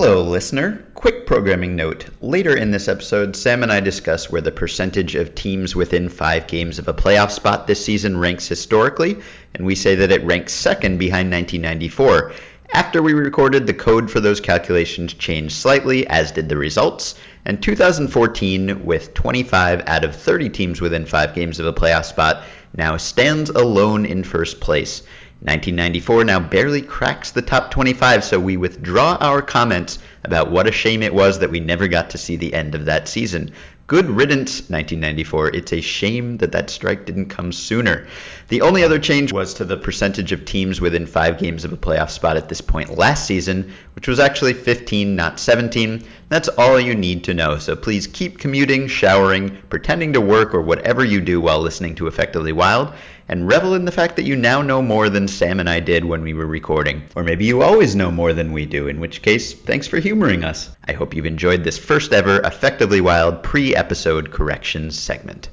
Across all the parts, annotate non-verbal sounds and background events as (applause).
Hello, listener. Quick programming note. Later in this episode, Sam and I discuss where the percentage of teams within five games of a playoff spot this season ranks historically, and we say that it ranks second behind 1994. After we recorded, the code for those calculations changed slightly, as did the results, and 2014, with 25 out of 30 teams within five games of a playoff spot, now stands alone in first place. 1994 now barely cracks the top 25, so we withdraw our comments about what a shame it was that we never got to see the end of that season. Good riddance, 1994. It's a shame that that strike didn't come sooner. The only other change was to the percentage of teams within five games of a playoff spot at this point last season, which was actually 15, not 17. That's all you need to know. So please keep commuting, showering, pretending to work, or whatever you do while listening to Effectively Wild and revel in the fact that you now know more than Sam and I did when we were recording. Or maybe you always know more than we do, in which case, thanks for humoring us. I hope you've enjoyed this first ever Effectively Wild pre episode corrections segment.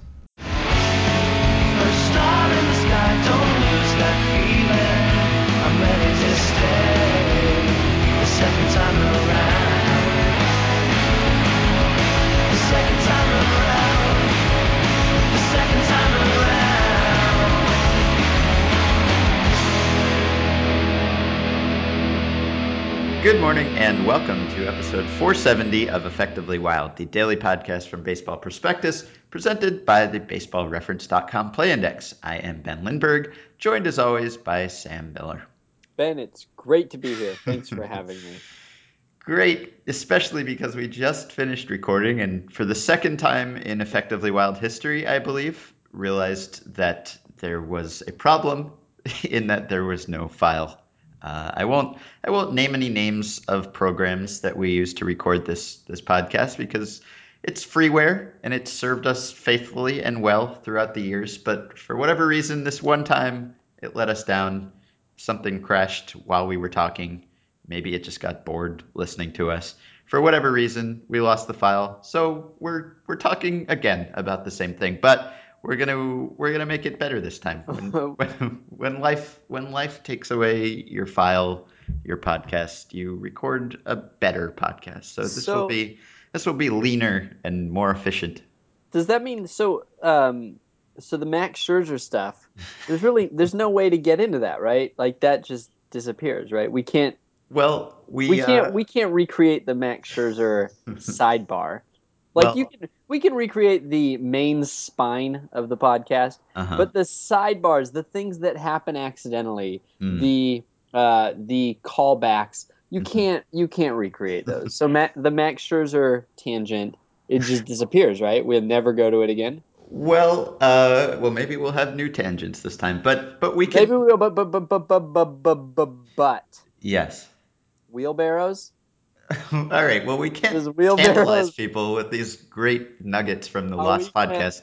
Good morning and welcome to episode 470 of Effectively Wild, the daily podcast from Baseball Prospectus, presented by the BaseballReference.com Play Index. I am Ben Lindbergh, joined as always by Sam Miller. Ben, it's great to be here. Thanks for having me. (laughs) Great, especially because we just finished recording and for the second time in Effectively Wild history, I believe, realized that there was a problem (laughs) in that there was no file uh, I won't I won't name any names of programs that we use to record this this podcast because it's freeware and it's served us faithfully and well throughout the years. But for whatever reason, this one time it let us down. Something crashed while we were talking. Maybe it just got bored listening to us. For whatever reason, we lost the file. So we're we're talking again about the same thing. But we're gonna we're gonna make it better this time. When, (laughs) when, when, life when life takes away your file, your podcast, you record a better podcast. So this so, will be this will be leaner and more efficient. Does that mean so? Um, so the Max Scherzer stuff, there's really there's no way to get into that, right? Like that just disappears, right? We can't. Well, we we can't uh, we can't recreate the Max Scherzer (laughs) sidebar. Like well, you can we can recreate the main spine of the podcast, uh-huh. but the sidebars, the things that happen accidentally, mm. the uh, the callbacks, you mm-hmm. can't you can't recreate those. so Matt, the Max Scherzer tangent, it just (laughs) disappears, right? We'll never go to it again. Well, uh, well, maybe we'll have new tangents this time, but but we can. Maybe we'll, but but but but but but. but. Yes. Wheelbarrows. (laughs) All right. Well, we can't tantalize people with these great nuggets from the Lost podcast.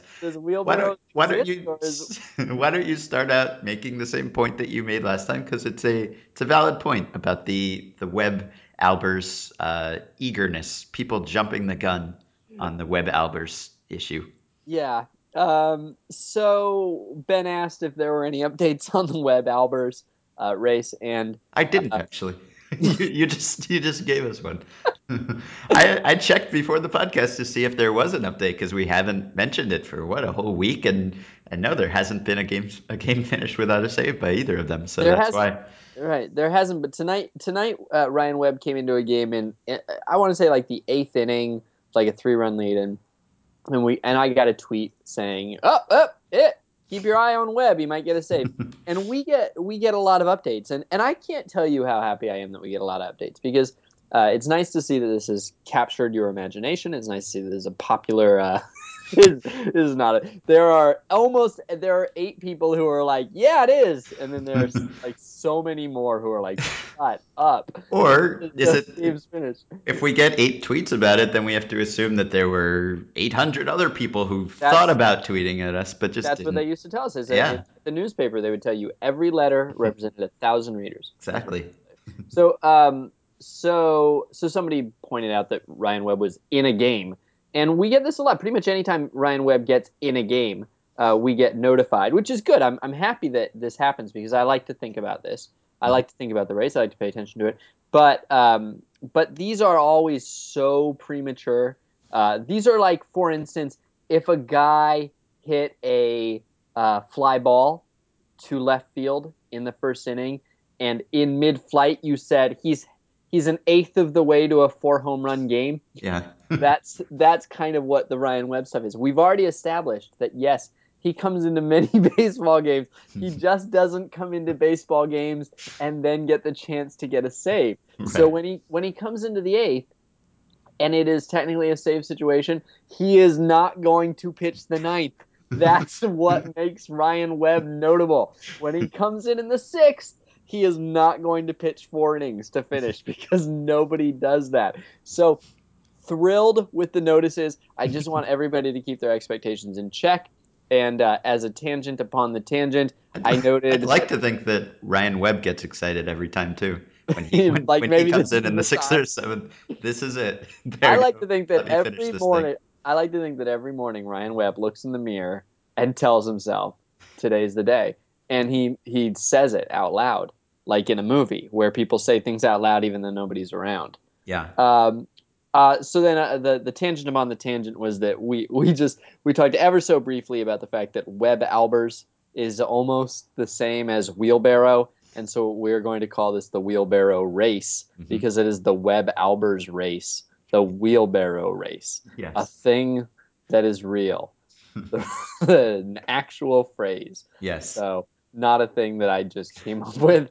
Why don't, why don't you is... (laughs) Why don't you start out making the same point that you made last time? Because it's a it's a valid point about the the Webb Albers uh, eagerness, people jumping the gun on the Webb Albers issue. Yeah. Um, so Ben asked if there were any updates (laughs) on the Webb Albers uh, race, and I didn't uh, actually. (laughs) you, you, just you just gave us one. (laughs) I, I checked before the podcast to see if there was an update because we haven't mentioned it for what a whole week, and and no, there hasn't been a game a game (laughs) finished without a save by either of them. So there that's why. Right, there hasn't. But tonight, tonight uh, Ryan Webb came into a game, and I want to say like the eighth inning, like a three run lead, and and we and I got a tweet saying, "Oh, oh, it keep your eye on Webb. He might get a save. (laughs) and we get we get a lot of updates, and and I can't tell you how happy I am that we get a lot of updates because uh, it's nice to see that this has captured your imagination. It's nice to see that there's a popular. Uh, (laughs) (laughs) this is not a. There are almost there are eight people who are like, yeah, it is, and then there's (laughs) like so many more who are like, shut up. Or is it game's finished? If we get eight tweets about it, then we have to assume that there were 800 other people who thought about tweeting at us, but just that's didn't. what they used to tell us. Is yeah. the newspaper they would tell you every letter represented a thousand readers. Exactly. so, um, so so somebody pointed out that Ryan Webb was in a game and we get this a lot. Pretty much anytime Ryan Webb gets in a game, uh, we get notified, which is good. I'm, I'm happy that this happens because I like to think about this. I like to think about the race. I like to pay attention to it. but um, but these are always so premature. Uh, these are like, for instance, if a guy hit a uh, fly ball to left field in the first inning, and in mid-flight you said he's he's an eighth of the way to a four home run game. Yeah. That's that's kind of what the Ryan Webb stuff is. We've already established that yes, he comes into many (laughs) baseball games. He (laughs) just doesn't come into baseball games and then get the chance to get a save. Right. So when he when he comes into the eighth, and it is technically a save situation, he is not going to pitch the ninth. (laughs) That's what makes Ryan Webb notable. When he comes in in the sixth, he is not going to pitch four innings to finish because nobody does that. So thrilled with the notices. I just want everybody to keep their expectations in check. And uh, as a tangent upon the tangent, I noted. I'd like to think that Ryan Webb gets excited every time too. When he, (laughs) when, like when he comes in in the sixth or seventh, this is it. (laughs) There I like to think that every morning. Thing. I like to think that every morning Ryan Webb looks in the mirror and tells himself, "Today's the day," and he he says it out loud, like in a movie where people say things out loud even though nobody's around. Yeah. Um, uh, so then uh, the the tangent upon the tangent was that we (laughs) we just we talked ever so briefly about the fact that Webb Albers is almost the same as wheelbarrow, and so we're going to call this the wheelbarrow race mm-hmm. because it is the Webb Albers race, the wheelbarrow race, yes. a thing that is real, (laughs) (laughs) an actual phrase. Yes. So not a thing that I just came up with.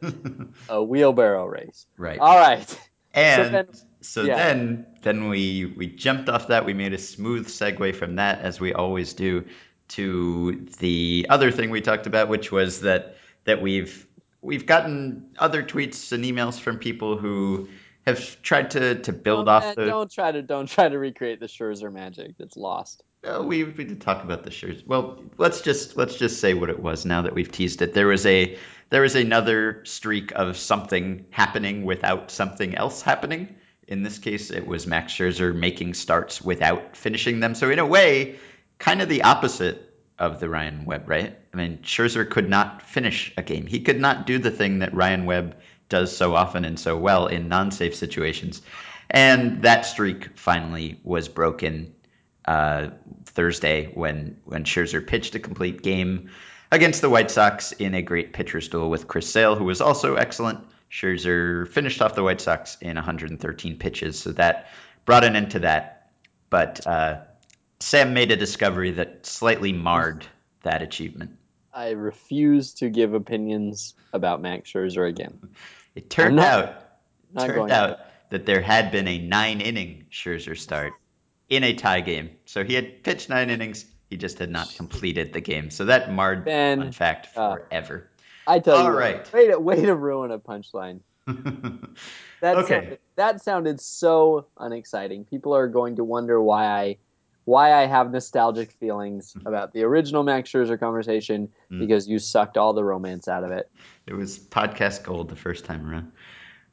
a wheelbarrow race. Right. All right. And so then, so yeah. then, then we we jumped off that. We made a smooth segue from that, as we always do, to the other thing we talked about, which was that that we've we've gotten other tweets and emails from people who have tried to to build oh, off man, the. Don't try to don't try to recreate the Scherzer magic that's lost. Uh, we we did talk about the Scherzer. Well, let's just let's just say what it was now that we've teased it. There was a there was another streak of something happening without something else happening. In this case, it was Max Scherzer making starts without finishing them. So in a way, kind of the opposite of the Ryan Webb, right? I mean, Scherzer could not finish a game. He could not do the thing that Ryan Webb does so often and so well in non-save situations. And that streak finally was broken uh, Thursday when when Scherzer pitched a complete game against the White Sox in a great pitcher's duel with Chris Sale, who was also excellent. Scherzer finished off the White Sox in 113 pitches, so that brought an end to that. But uh, Sam made a discovery that slightly marred that achievement. I refuse to give opinions about Max Scherzer again. It turned not, out, not turned out that there had been a nine inning Scherzer start in a tie game. So he had pitched nine innings. He just had not completed the game. So that marred ben, fun fact uh, forever. Uh, I tell All you, right. way to way to ruin a punchline. (laughs) that okay. Sounded, that sounded so unexciting. People are going to wonder why I why I have nostalgic feelings mm-hmm. about the original Max Scherzer conversation mm. because you sucked all the romance out of it. It was podcast gold the first time around.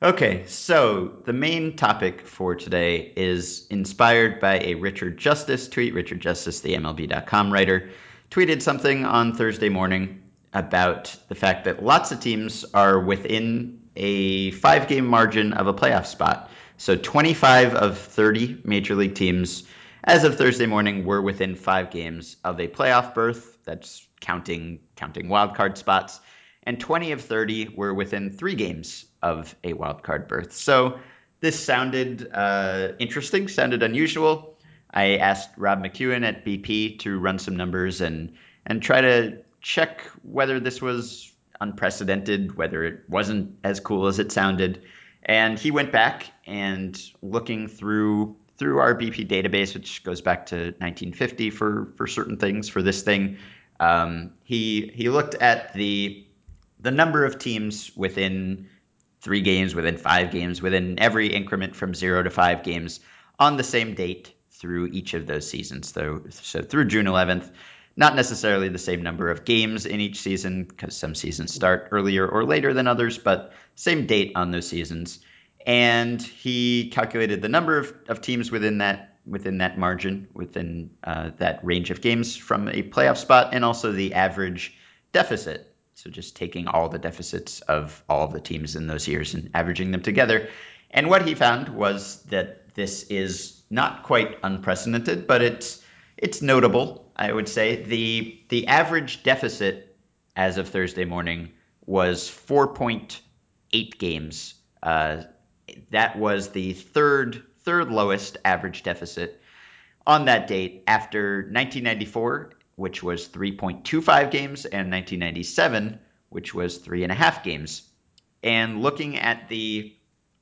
Okay, so the main topic for today is inspired by a Richard Justice tweet. Richard Justice, the MLB.com writer, tweeted something on Thursday morning about the fact that lots of teams are within a five game margin of a playoff spot. So 25 of 30 major league teams, as of Thursday morning, were within five games of a playoff berth. That's counting counting wildcard spots and 20 of 30 were within three games of a wild card berth. So this sounded uh, interesting, sounded unusual. I asked Rob McQuown at BP to run some numbers and and try to check whether this was unprecedented, whether it wasn't as cool as it sounded. And he went back and looking through through our BP database, which goes back to 1950 for for certain things. For this thing, um, he he looked at the the number of teams within three games, within five games, within every increment from zero to five games on the same date through each of those seasons. So, so through June 11th, not necessarily the same number of games in each season because some seasons start earlier or later than others, but same date on those seasons. And he calculated the number of, of teams within that within that margin, within uh, that range of games from a playoff spot, and also the average deficit so just taking all the deficits of all of the teams in those years and averaging them together. And what he found was that this is not quite unprecedented, but it's it's notable, I would say. The the average deficit as of Thursday morning was 4.8 games. Uh, that was the third third lowest average deficit on that date after 1994, which was 3.25 games, and 1997, which was three and a half games. And looking at the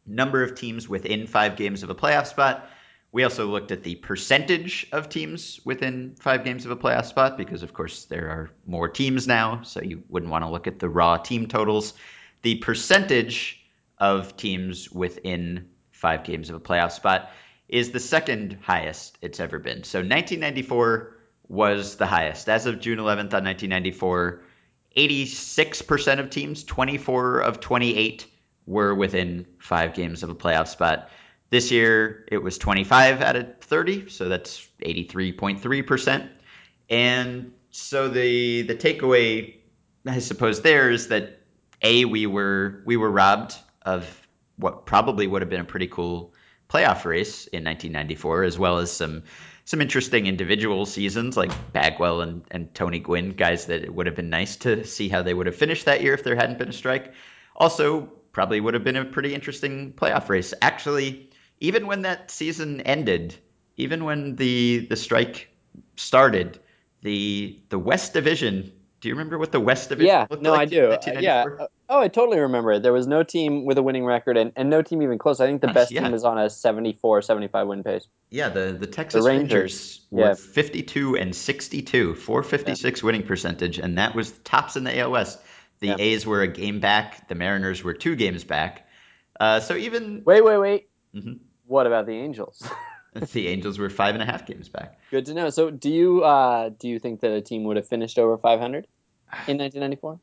number of teams within five games of a playoff spot, we also looked at the percentage of teams within five games of a playoff spot because, of course, there are more teams now, so you wouldn't want to look at the raw team totals. The percentage of teams within five games of a playoff spot is the second highest it's ever been. So 1994 was the highest. As of June 11th on 1994, 86% of teams, 24 of 28, were within five games of a playoff spot. This year, it was 25 out of 30, so that's 83.3%. And so the the takeaway, I suppose, there is that a we were we were robbed of what probably would have been a pretty cool playoff race in 1994, as well as some some interesting individual seasons like Bagwell and, and Tony Gwynn, guys that it would have been nice to see how they would have finished that year if there hadn't been a strike. Also, probably would have been a pretty interesting playoff race. Actually, even when that season ended, even when the the strike started, the the West Division do you remember what the West Division yeah, looked no, like? I do. Uh, yeah. Oh, I totally remember it. There was no team with a winning record and, and no team even close. I think the best yeah. team was on a 74 75 win pace. Yeah, the, the Texas The Rangers, Rangers, were yeah. 52 and 62, 456 winning percentage, and that was tops in the AL West. The Yeah. A's were a game back, the Mariners were two games back. Uh, so even Wait, wait, wait. Mhm. What about the Angels? (laughs) the Angels were five and a half games back. Good to know. So, do you uh, do you think that a team would have finished over 500 in (sighs) 1994?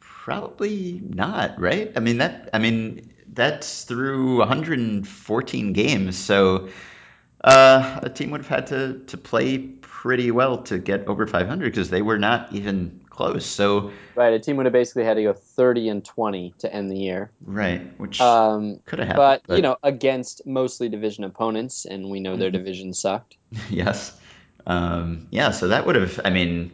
Probably not, right? I mean that. I mean that's through 114 games, so uh, a team would have had to to play pretty well to get over 500 because they were not even close. So Right, a team would have basically had to go 30 and 20 to end the year. right, which Um, could have happened, but, you know, against mostly division opponents, and we know their Mm-hmm. division sucked. (laughs) yes, um, yeah. So that would have. I mean,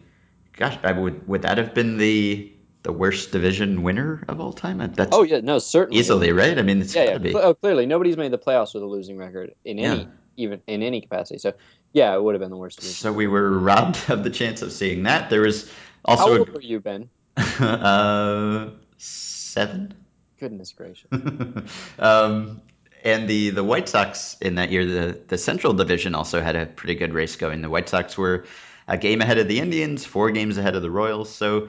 gosh, I would would that have been the the worst division winner of all time? That's Oh yeah, no, certainly easily right. I mean, it's Yeah, gotta yeah. be. Oh, clearly, nobody's made the playoffs with a losing record in any, even in any capacity. So, yeah, it would have been the worst. division. So we were robbed (laughs) of the chance of seeing that. There was also. How old were you, Ben? (laughs) uh, seven. Goodness gracious. (laughs) um, and the the White Sox in that year, the the Central Division also had a pretty good race going. The White Sox were a game ahead of the Indians, four games ahead of the Royals. So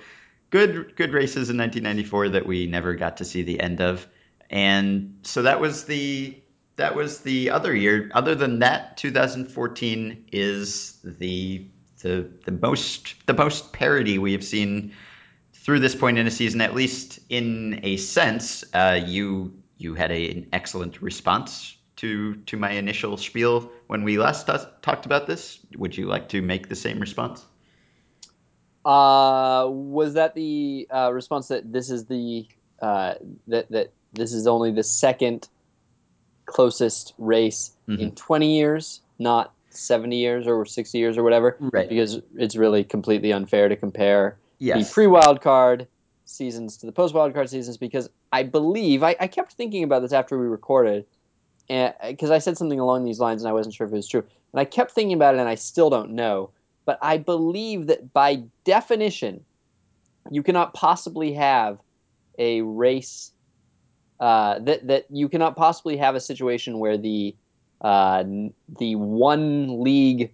good good races in 1994 that we never got to see the end of. And so that was the that was the other year. Other than that, 2014 is the the the most the most parity we have seen through this point in a season, at least in a sense, uh, you you had a, an excellent response to to my initial spiel when we last t- talked about this. Would you like to make the same response? Uh, was that the uh, response that this is the uh, that that this is only the second closest race in 20 years, not 70 years or 60 years or whatever? Right. Because it's really completely unfair to compare Yes. the pre-wild card seasons to the post-wild card seasons because I believe I, I kept thinking about this after we recorded, and because I said something along these lines and I wasn't sure if it was true, and I kept thinking about it and I still don't know. But I believe that by definition, you cannot possibly have a race uh, that that you cannot possibly have a situation where the uh, the one league.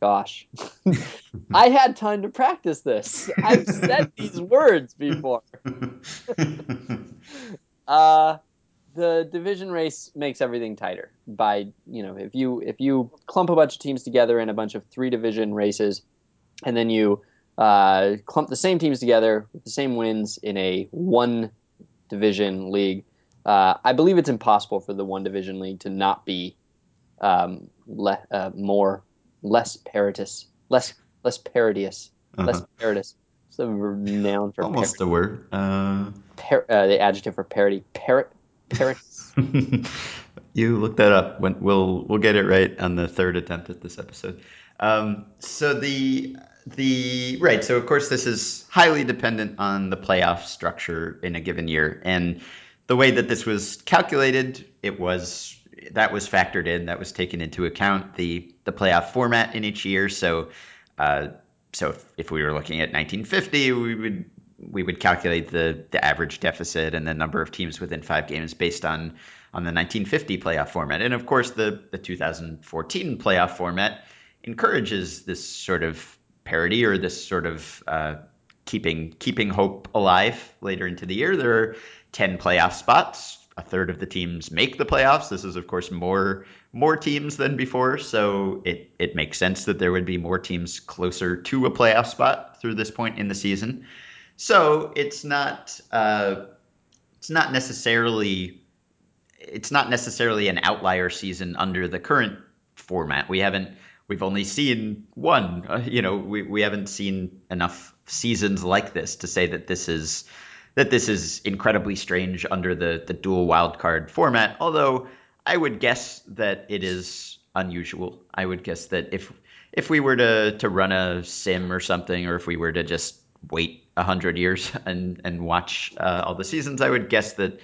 Gosh, (laughs) I had time to practice this. I've said these words before. (laughs) (laughs) Uh, the division race makes everything tighter. By you know, if you if you clump a bunch of teams together in a bunch of three division races, and then you uh, clump the same teams together with the same wins in a one division league, uh, I believe it's impossible for the one division league to not be um, le- uh, more less paritous, less less parodious, less Uh-huh. paritous. It's the noun for Almost a word. Uh, par- uh, the adjective for parody. Par- Paris. (laughs) you look that up. We'll we'll get it right on the third attempt at this episode. Um, so the the right. So of course this is highly dependent on the playoff structure in a given year, and the way that this was calculated, it was that was factored in. That was taken into account the the playoff format in each year. So. Uh, so if, if we were looking at 1950, we would we would calculate the the average deficit and the number of teams within five games based on on the 1950 playoff format. And of course, the the 2014 playoff format encourages this sort of parity or this sort of uh, keeping keeping hope alive later into the year. There are 10 playoff spots. A third of the teams make the playoffs. This is, of course, more more teams than before, so it it makes sense that there would be more teams closer to a playoff spot through this point in the season. So it's not uh, it's not necessarily it's not necessarily an outlier season under the current format. We haven't we've only seen one. Uh, you know, we, we haven't seen enough seasons like this to say that this is that this is incredibly strange under the the dual wildcard format. Although I would guess that it is unusual. I would guess that if if we were to to run a sim or something, or if we were to just wait a hundred years and and watch uh, all the seasons, I would guess that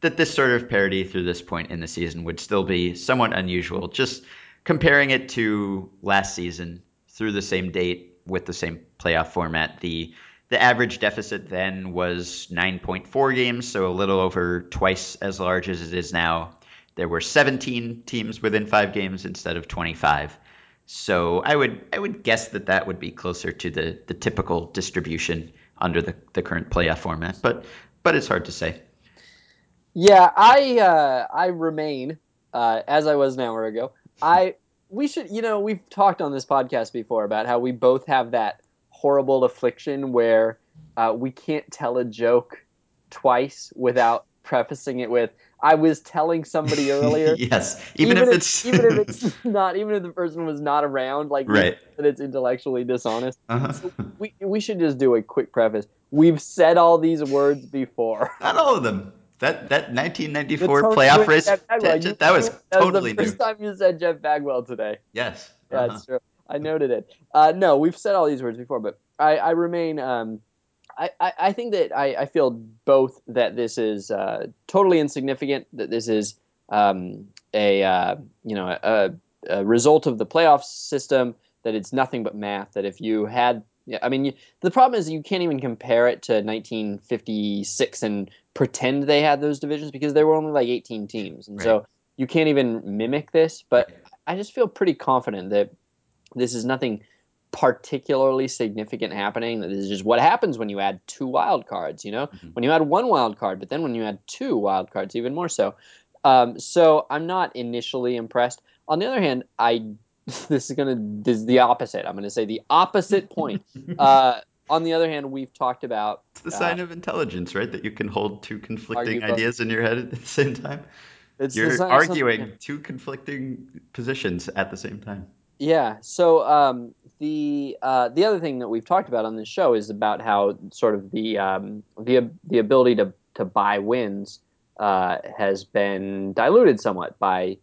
that this sort of parity through this point in the season would still be somewhat unusual. Just comparing it to last season through the same date with the same playoff format, the the average deficit then was 9.4 games, so a little over twice as large as it is now. There were 17 teams within five games instead of 25. So I would I would guess that that would be closer to the the typical distribution under the, the current playoff format, but but it's hard to say. Yeah, I uh, I remain uh, as I was an hour ago. I we should you know we've talked on this podcast before about how we both have that horrible affliction where uh, we can't tell a joke twice without prefacing it with I was telling somebody (laughs) earlier. yes, even, even if, if, it's even if it's (laughs) (laughs) not, even if the person was not around, like right. that it's intellectually dishonest. Uh-huh. So we we should just do a quick preface. We've said all these words before. Not all of them. That that 1994 playoff race tangent, that was totally that was the first new. time you said Jeff Bagwell today. Yes. Uh-huh. that's true. I noted it. Uh, no, we've said all these words before, but I, I remain. Um, I, I, think that I, I feel both that this is uh, totally insignificant, that this is um, a uh, you know a, a, result of the playoff system, that it's nothing but math. That if you had, I mean, you, the problem is you can't even compare it to 1956 and pretend they had those divisions because there were only like 18 teams, and right. so you can't even mimic this. But I just feel pretty confident that this is nothing particularly significant happening. This is just what happens when you add two wild cards. You know, mm-hmm. when you add one wild card, but then when you add two wild cards, even more so. Um, so I'm not initially impressed. On the other hand, I (laughs) this is gonna this is the opposite. I'm gonna say the opposite point. (laughs) Uh, on the other hand, we've talked about it's the sign uh, of intelligence, right? That you can hold two conflicting ideas in your head at the same time. It's You're arguing two conflicting positions at the same time. Yeah. So um, the uh, the other thing that we've talked about on this show is about how sort of the um, the the ability to to buy wins uh, has been diluted somewhat by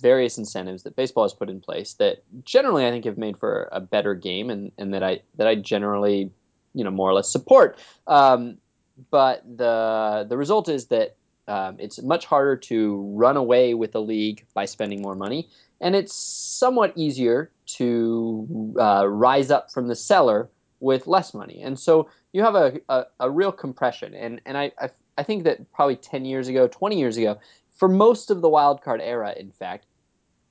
various incentives that baseball has put in place that generally I think have made for a better game and, and that I that I generally you know more or less support. Um, but the the result is that um, it's much harder to run away with the league by spending more money, and it's somewhat easier to uh, rise up from the cellar with less money. And so you have a, a, a real compression. And, and I, I, I, think that probably 10 years ago, 20 years ago, for most of the wild card era, in fact,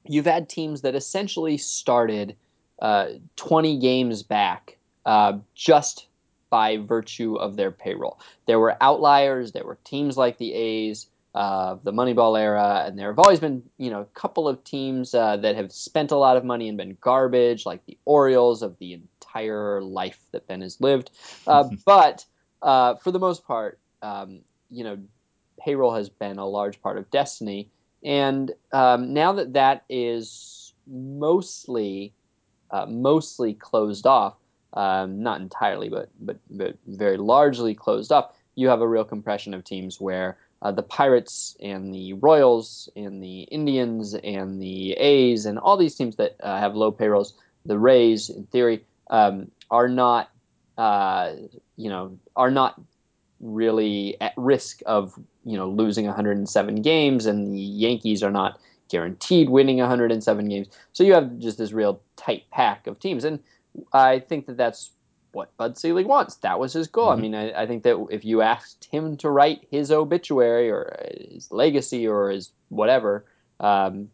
you've had teams that essentially started uh, 20 games back uh, just by virtue of their payroll. There were outliers. There were teams like the A's, uh, the Moneyball era, and there have always been, you know, a couple of teams uh, that have spent a lot of money and been garbage, like the Orioles of the entire life that Ben has lived. (laughs) Uh, but uh, for the most part, um, you know, payroll has been a large part of destiny. And um, now that that is mostly, uh, mostly closed off, um, not entirely, but, but but very largely closed off, you have a real compression of teams where uh, the Pirates and the Royals and the Indians and the A's and all these teams that uh, have low payrolls, the Rays, in theory, um, are not, uh, you know, are not really at risk of you know losing 107 games, and the Yankees are not guaranteed winning 107 games. So you have just this real tight pack of teams, and I think that that's what Bud Selig wants. That was his goal. Mm-hmm. I mean, I, I, think that if you asked him to write his obituary or his legacy or his whatever, um,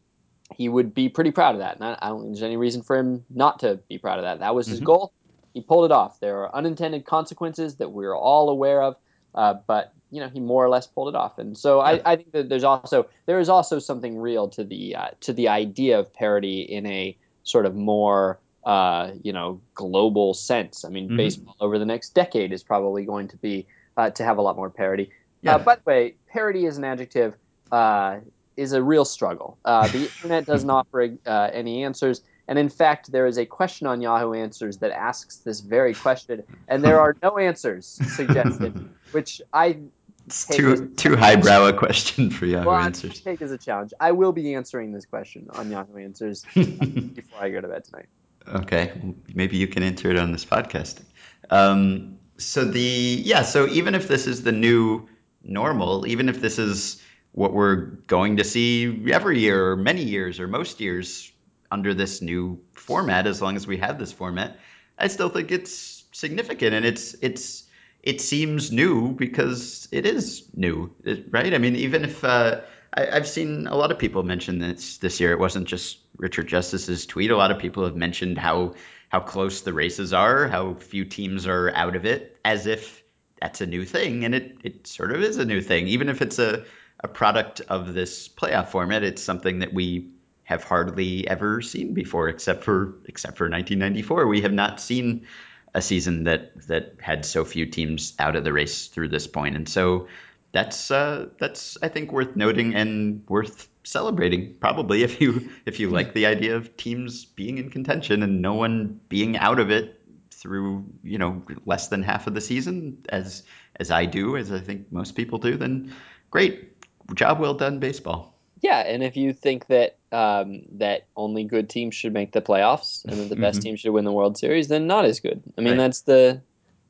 he would be pretty proud of that. And I, I, don't think there's any reason for him not to be proud of that. That was his mm-hmm. goal. He pulled it off. There are unintended consequences that we're all aware of, uh, but you know he more or less pulled it off. And so yeah. I, I, think that there's also there is also something real to the uh, to the idea of parody in a sort of more uh, you know global sense. I mean, mm-hmm. baseball over the next decade is probably going to be uh, to have a lot more parity. Yeah. Uh, by the way, parody is an adjective uh, is a real struggle. Uh, the (laughs) internet doesn't offer uh, any answers. And in fact, there is a question on Yahoo Answers that asks this very question, and there are no answers suggested, (laughs) which I it's too too highbrow a question for Yahoo well, Answers. I take as a challenge. I will be answering this question on Yahoo Answers (laughs) before I go to bed tonight. Okay, maybe you can answer it on this podcast. Um, so the yeah, so even if this is the new normal, even if this is what we're going to see every year or many years or most years under this new format, as long as we have this format, I still think it's significant and it's it's it seems new because it is new, right? I mean, even if uh, I, have seen a lot of people mention this this year. It wasn't just Richard Justice's tweet. A lot of people have mentioned how how close the races are, how few teams are out of it, as if that's a new thing, and it it sort of is a new thing. Even if it's a a product of this playoff format, it's something that we have hardly ever seen before, except for except for 1994. We have not seen a season that that had so few teams out of the race through this point, and so that's uh, that's I think worth noting and worth celebrating. Probably if you if you like the idea of teams being in contention and no one being out of it through you know less than half of the season, as as I do, as I think most people do, then great job well done, baseball. Yeah, and if you think that um, that only good teams should make the playoffs and that the best mm-hmm. team should win the World Series, then not as good. I mean, right. that's the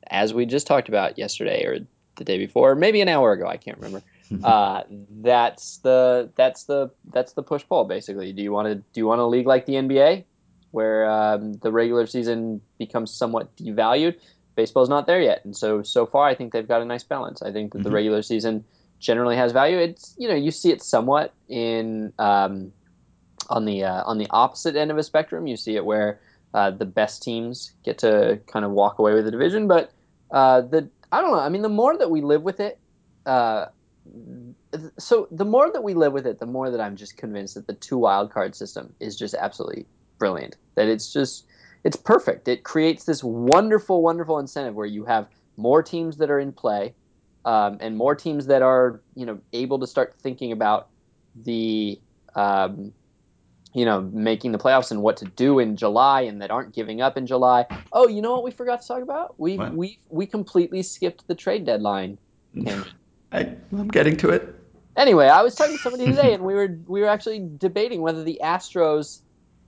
as we just talked about yesterday or the day before, maybe an hour ago. I can't remember. (laughs) uh, that's the that's the that's the push pull basically. Do you want to do you want a league like the NBA where um, the regular season becomes somewhat devalued? Baseball's not there yet, and so so far I think they've got a nice balance. I think that mm-hmm. the regular season generally has value. It's you know you see it somewhat in um, on the uh, on the opposite end of a spectrum. You see it where uh, the best teams get to kind of walk away with the division, but uh, the I don't know. I mean, the more that we live with it, uh, so the more that we live with it, the more that I'm just convinced that the two wild card system is just absolutely brilliant. That it's just it's perfect. It creates this wonderful, wonderful incentive where you have more teams that are in play, um, and more teams that are you know able to start thinking about the um, you know, making the playoffs and what to do in July and that aren't giving up in July. Oh, you know what we forgot to talk about? We we we completely skipped the trade deadline. (laughs) I, I'm getting to it. Anyway, I was talking to somebody today and we were we were actually debating whether the Astros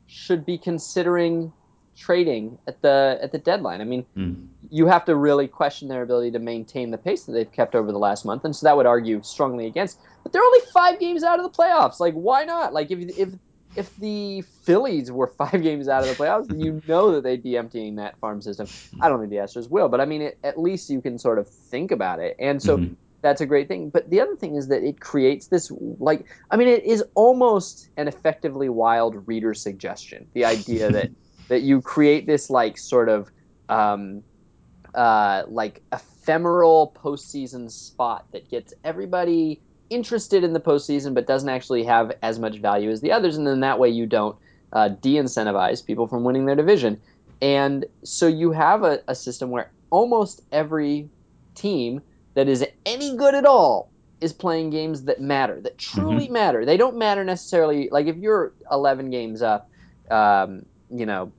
should be considering trading at the at the deadline. I mean, mm. you have to really question their ability to maintain the pace that they've kept over the last month, and so that would argue strongly against. But they're only five games out of the playoffs. Like, why not? Like, if if if the Phillies were (laughs) five games out of the playoffs, you know that they'd be emptying that farm system. I don't think the Astros will, but I mean, it, at least you can sort of think about it, and so mm-hmm. That's a great thing. But the other thing is that it creates this, like, I mean, it is almost an effectively wild reader suggestion. The idea that (laughs) that you create this like sort of um, uh, like ephemeral postseason spot that gets everybody interested in the postseason but doesn't actually have as much value as the others, and then that way you don't uh, de-incentivize people from winning their division. And so you have a, a system where almost every team that is any good at all is playing games that matter, that truly mm-hmm. matter. They don't matter necessarily. Like if you're 11 games up, um, you know,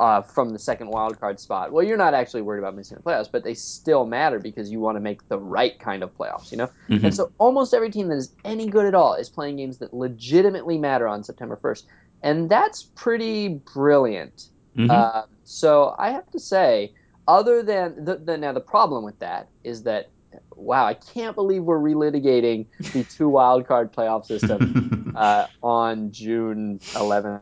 uh, from the second wild card spot. Well, you're not actually worried about missing the playoffs, but they still matter because you want to make the right kind of playoffs, you know? Mm-hmm. And so almost every team that is any good at all is playing games that legitimately matter on September 1st. And that's pretty brilliant. Mm-hmm. Uh, so I have to say, other than the, the now the problem with that is that wow, I can't believe we're relitigating the two wild card playoff system (laughs) uh, on June 11th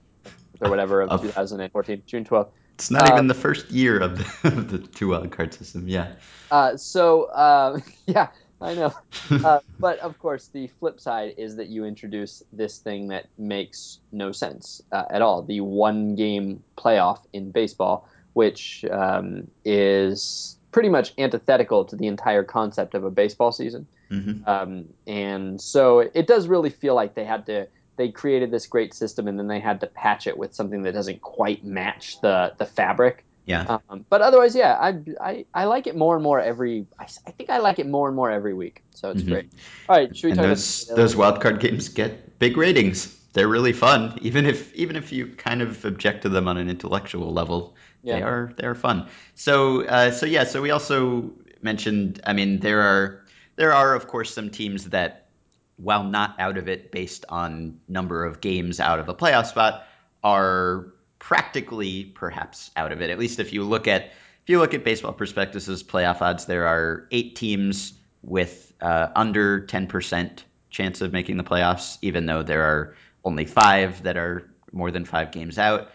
or whatever of, of 2014, June 12th. It's not even uh, the first year of the, (laughs) of the two wild card system. Yeah. Uh, so uh, (laughs) yeah, I know. Uh, but of course, the flip side is that you introduce this thing that makes no sense uh, at all: the one game playoff in baseball, which um, is pretty much antithetical to the entire concept of a baseball season. Mm-hmm. Um, and so it does really feel like they had to they created this great system and then they had to patch it with something that doesn't quite match the the fabric. Yeah. Um, but otherwise, yeah, I, I I like it more and more every. I, I think I like it more and more every week. So it's mm-hmm. great. All right, should we and talk those those wild card games get big ratings. They're really fun, even if even if you kind of object to them on an intellectual level. Yeah. They are they are fun. So uh, so yeah. So we also mentioned. I mean, there are there are of course some teams that while not out of it based on number of games out of a playoff spot, are practically perhaps out of it. At least if you look at if you look at Baseball Prospectus's playoff odds, there are eight teams with uh, under ten percent chance of making the playoffs, even though there are only five that are more than five games out.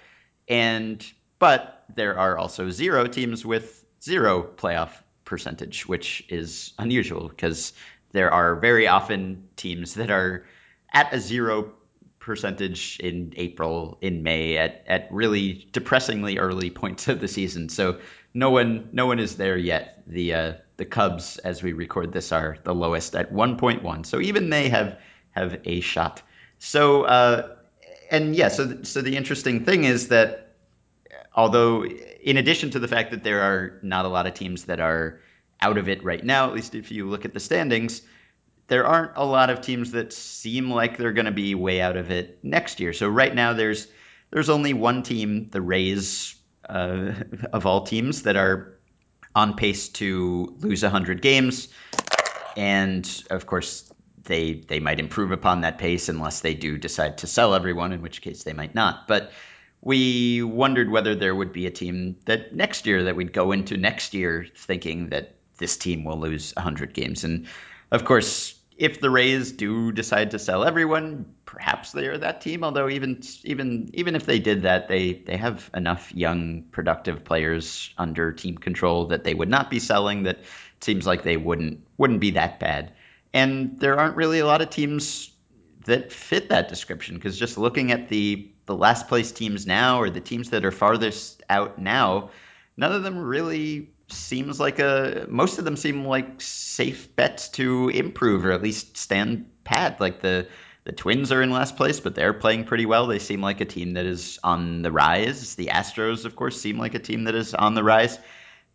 And but there are also zero teams with zero playoff percentage, which is unusual because there are very often teams that are at a zero percentage in April, in May, at, at really depressingly early points of the season. So no one no one is there yet. The uh, the Cubs, as we record this, are the lowest at 1.1. So even they have have a shot. So uh, and yeah, so so the interesting thing is that although in addition to the fact that there are not a lot of teams that are out of it right now, at least if you look at the standings, there aren't a lot of teams that seem like they're going to be way out of it next year. So right now there's there's only one team, the Rays uh, (laughs) of all teams, that are on pace to lose 100 games, and of course they they might improve upon that pace unless they do decide to sell everyone, in which case they might not. But we wondered whether there would be a team that next year that we'd go into next year thinking that this team will lose 100 games. And of course, if the Rays do decide to sell everyone, perhaps they are that team. Although even even even if they did that, they they have enough young, productive players under team control that they would not be selling. That seems like they wouldn't wouldn't be that bad. And there aren't really a lot of teams that fit that description because just looking at the the last place teams now or the teams that are farthest out now, none of them really seems like a most of them seem like safe bets to improve or at least stand pat. Like the the Twins are in last place, but they're playing pretty well. They seem like a team that is on the rise. The Astros, of course, seem like a team that is on the rise.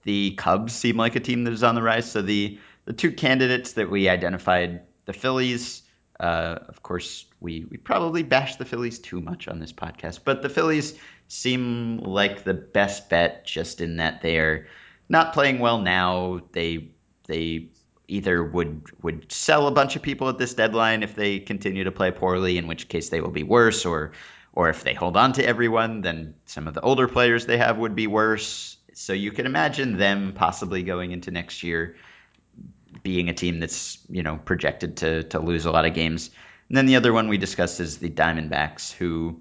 The Cubs seem like a team that is on the rise. So the the two candidates that we identified, the Phillies, uh, of course, we we probably bash the Phillies too much on this podcast, but the Phillies seem like the best bet just in that they are not playing well now. They they either would would sell a bunch of people at this deadline if they continue to play poorly, in which case they will be worse, or or if they hold on to everyone, then some of the older players they have would be worse. So you can imagine them possibly going into next year being a team that's you know projected to to lose a lot of games. And then the other one we discussed is the Diamondbacks, who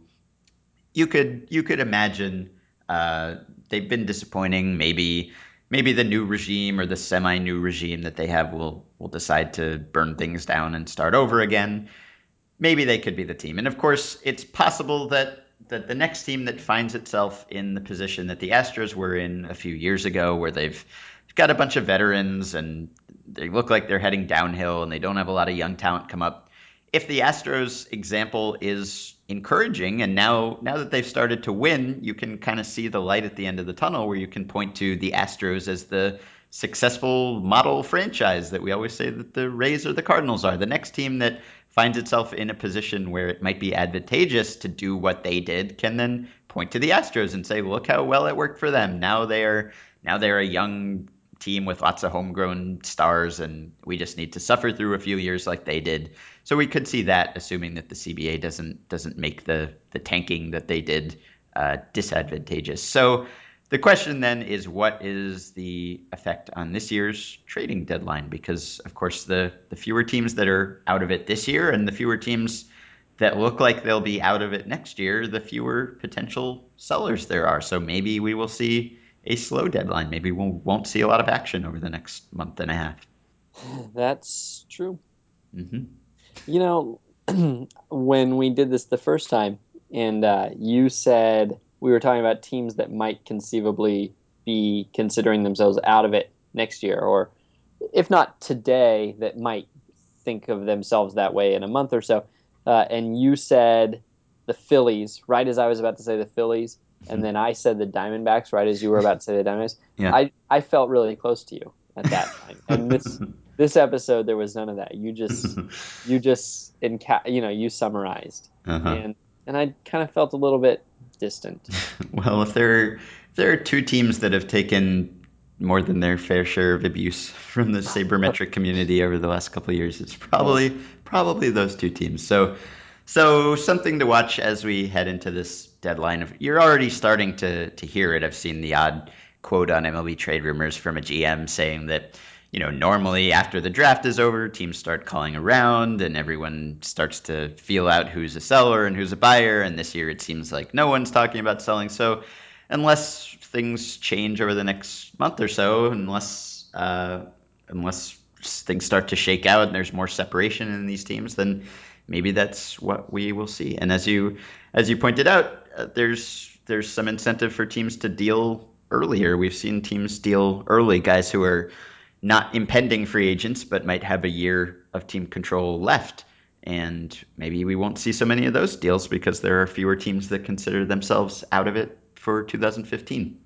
you could you could imagine uh, they've been disappointing. Maybe maybe the new regime or the semi-new regime that they have will will decide to burn things down and start over again. Maybe they could be the team. And of course, it's possible that that the next team that finds itself in the position that the Astros were in a few years ago, where they've got a bunch of veterans and they look like they're heading downhill and they don't have a lot of young talent come up. If the Astros example is encouraging and now now that they've started to win you can kind of see the light at the end of the tunnel where you can point to the astros as the successful model franchise that we always say that the Rays or the Cardinals are. The next team that finds itself in a position where it might be advantageous to do what they did can then point to the Astros and say, "Look how well it worked for them. Now they're now they're a young team with lots of homegrown stars, and we just need to suffer through a few years like they did." So we could see that, assuming that the CBA doesn't doesn't make the the tanking that they did uh, disadvantageous. So the question then is what is the effect on this year's trading deadline? Because of course the the fewer teams that are out of it this year and the fewer teams that look like they'll be out of it next year, the fewer potential sellers there are. So maybe we will see a slow deadline. Maybe we won't see a lot of action over the next month and a half. That's true. Mm-hmm. You know, (clears throat) when we did this the first time, and uh, you said we were talking about teams that might conceivably be considering themselves out of it next year, or if not today, that might think of themselves that way in a month or so. Uh, and you said the Phillies, right as I was about to say the Phillies, and then I said the Diamondbacks, right as you were about to say the Diamondbacks. (laughs) Yeah. I, I felt really close to you at that time. And this (laughs) this episode, there was none of that. You just (laughs) you just inca- you know you summarized, Uh-huh. and and I kind of felt a little bit distant. Well, if there are, if there are two teams that have taken more than their fair share of abuse from the sabermetric community over the last couple of years, it's probably probably those two teams. So so something to watch as we head into this deadline. Of you're already starting to to hear it. I've seen the odd quote on MLB trade rumors from a GM saying that you know normally after the draft is over, teams start calling around and everyone starts to feel out who's a seller and who's a buyer. And this year it seems like no one's talking about selling. So unless things change over the next month or so, unless uh, unless things start to shake out and there's more separation in these teams, then maybe that's what we will see. And as you as you pointed out, there's there's some incentive for teams to deal earlier. We've seen teams deal early, guys who are not impending free agents but might have a year of team control left. And maybe we won't see so many of those deals because there are fewer teams that consider themselves out of it for 2015.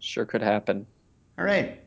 Sure could happen. All right.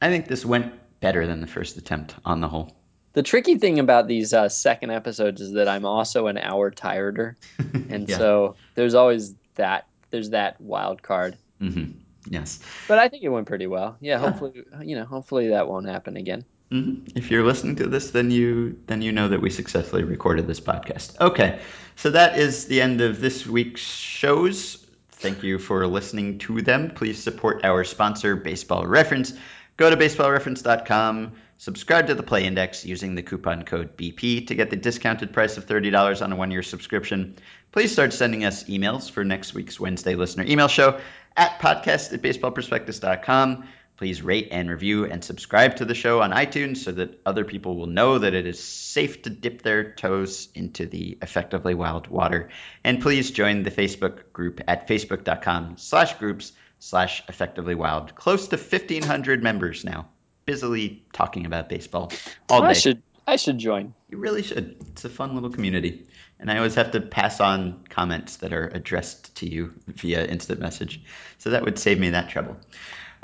I think this went better than the first attempt on the whole. The tricky thing about these uh, second episodes is that I'm also an hour tireder, (laughs) and Yeah. so there's always that there's that wild card. hmm Yes. But I think it went pretty well. Yeah, hopefully you know hopefully that won't happen again. hmm If you're listening to this, then you then you know that we successfully recorded this podcast. Okay, so that is the end of this week's shows. Thank you for listening to them. Please support our sponsor, Baseball Reference. Go to baseballreference.com, subscribe to the Play Index using the coupon code BP to get the discounted price of $30 on a one year subscription. Please start sending us emails for next week's Wednesday listener email show at podcast at baseballprospectus.com. Please rate and review and subscribe to the show on iTunes so that other people will know that it is safe to dip their toes into the effectively wild water. And please join the Facebook group at facebook.com slash groups slash effectively wild. Close to 1,500 members now, busily talking about baseball all day. I should I should join. You really should. It's a fun little community. And I always have to pass on comments that are addressed to you via instant message. So that would save me that trouble.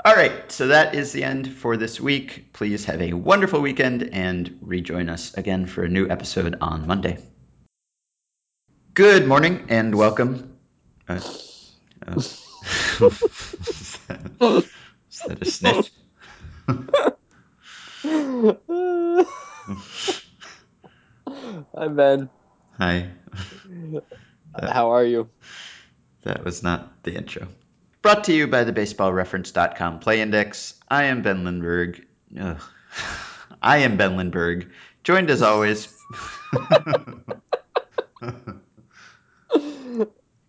All right, so that is the end for this week. Please have a wonderful weekend and rejoin us again for a new episode on Monday. Good morning and welcome. Uh, uh, is, that, is that a sniff? Hi Ben. Hi. How are you? That was not the intro. Brought to you by the baseballreference.com play index. I am Ben Lindbergh. Ugh. I am Ben Lindbergh, joined as always. (laughs)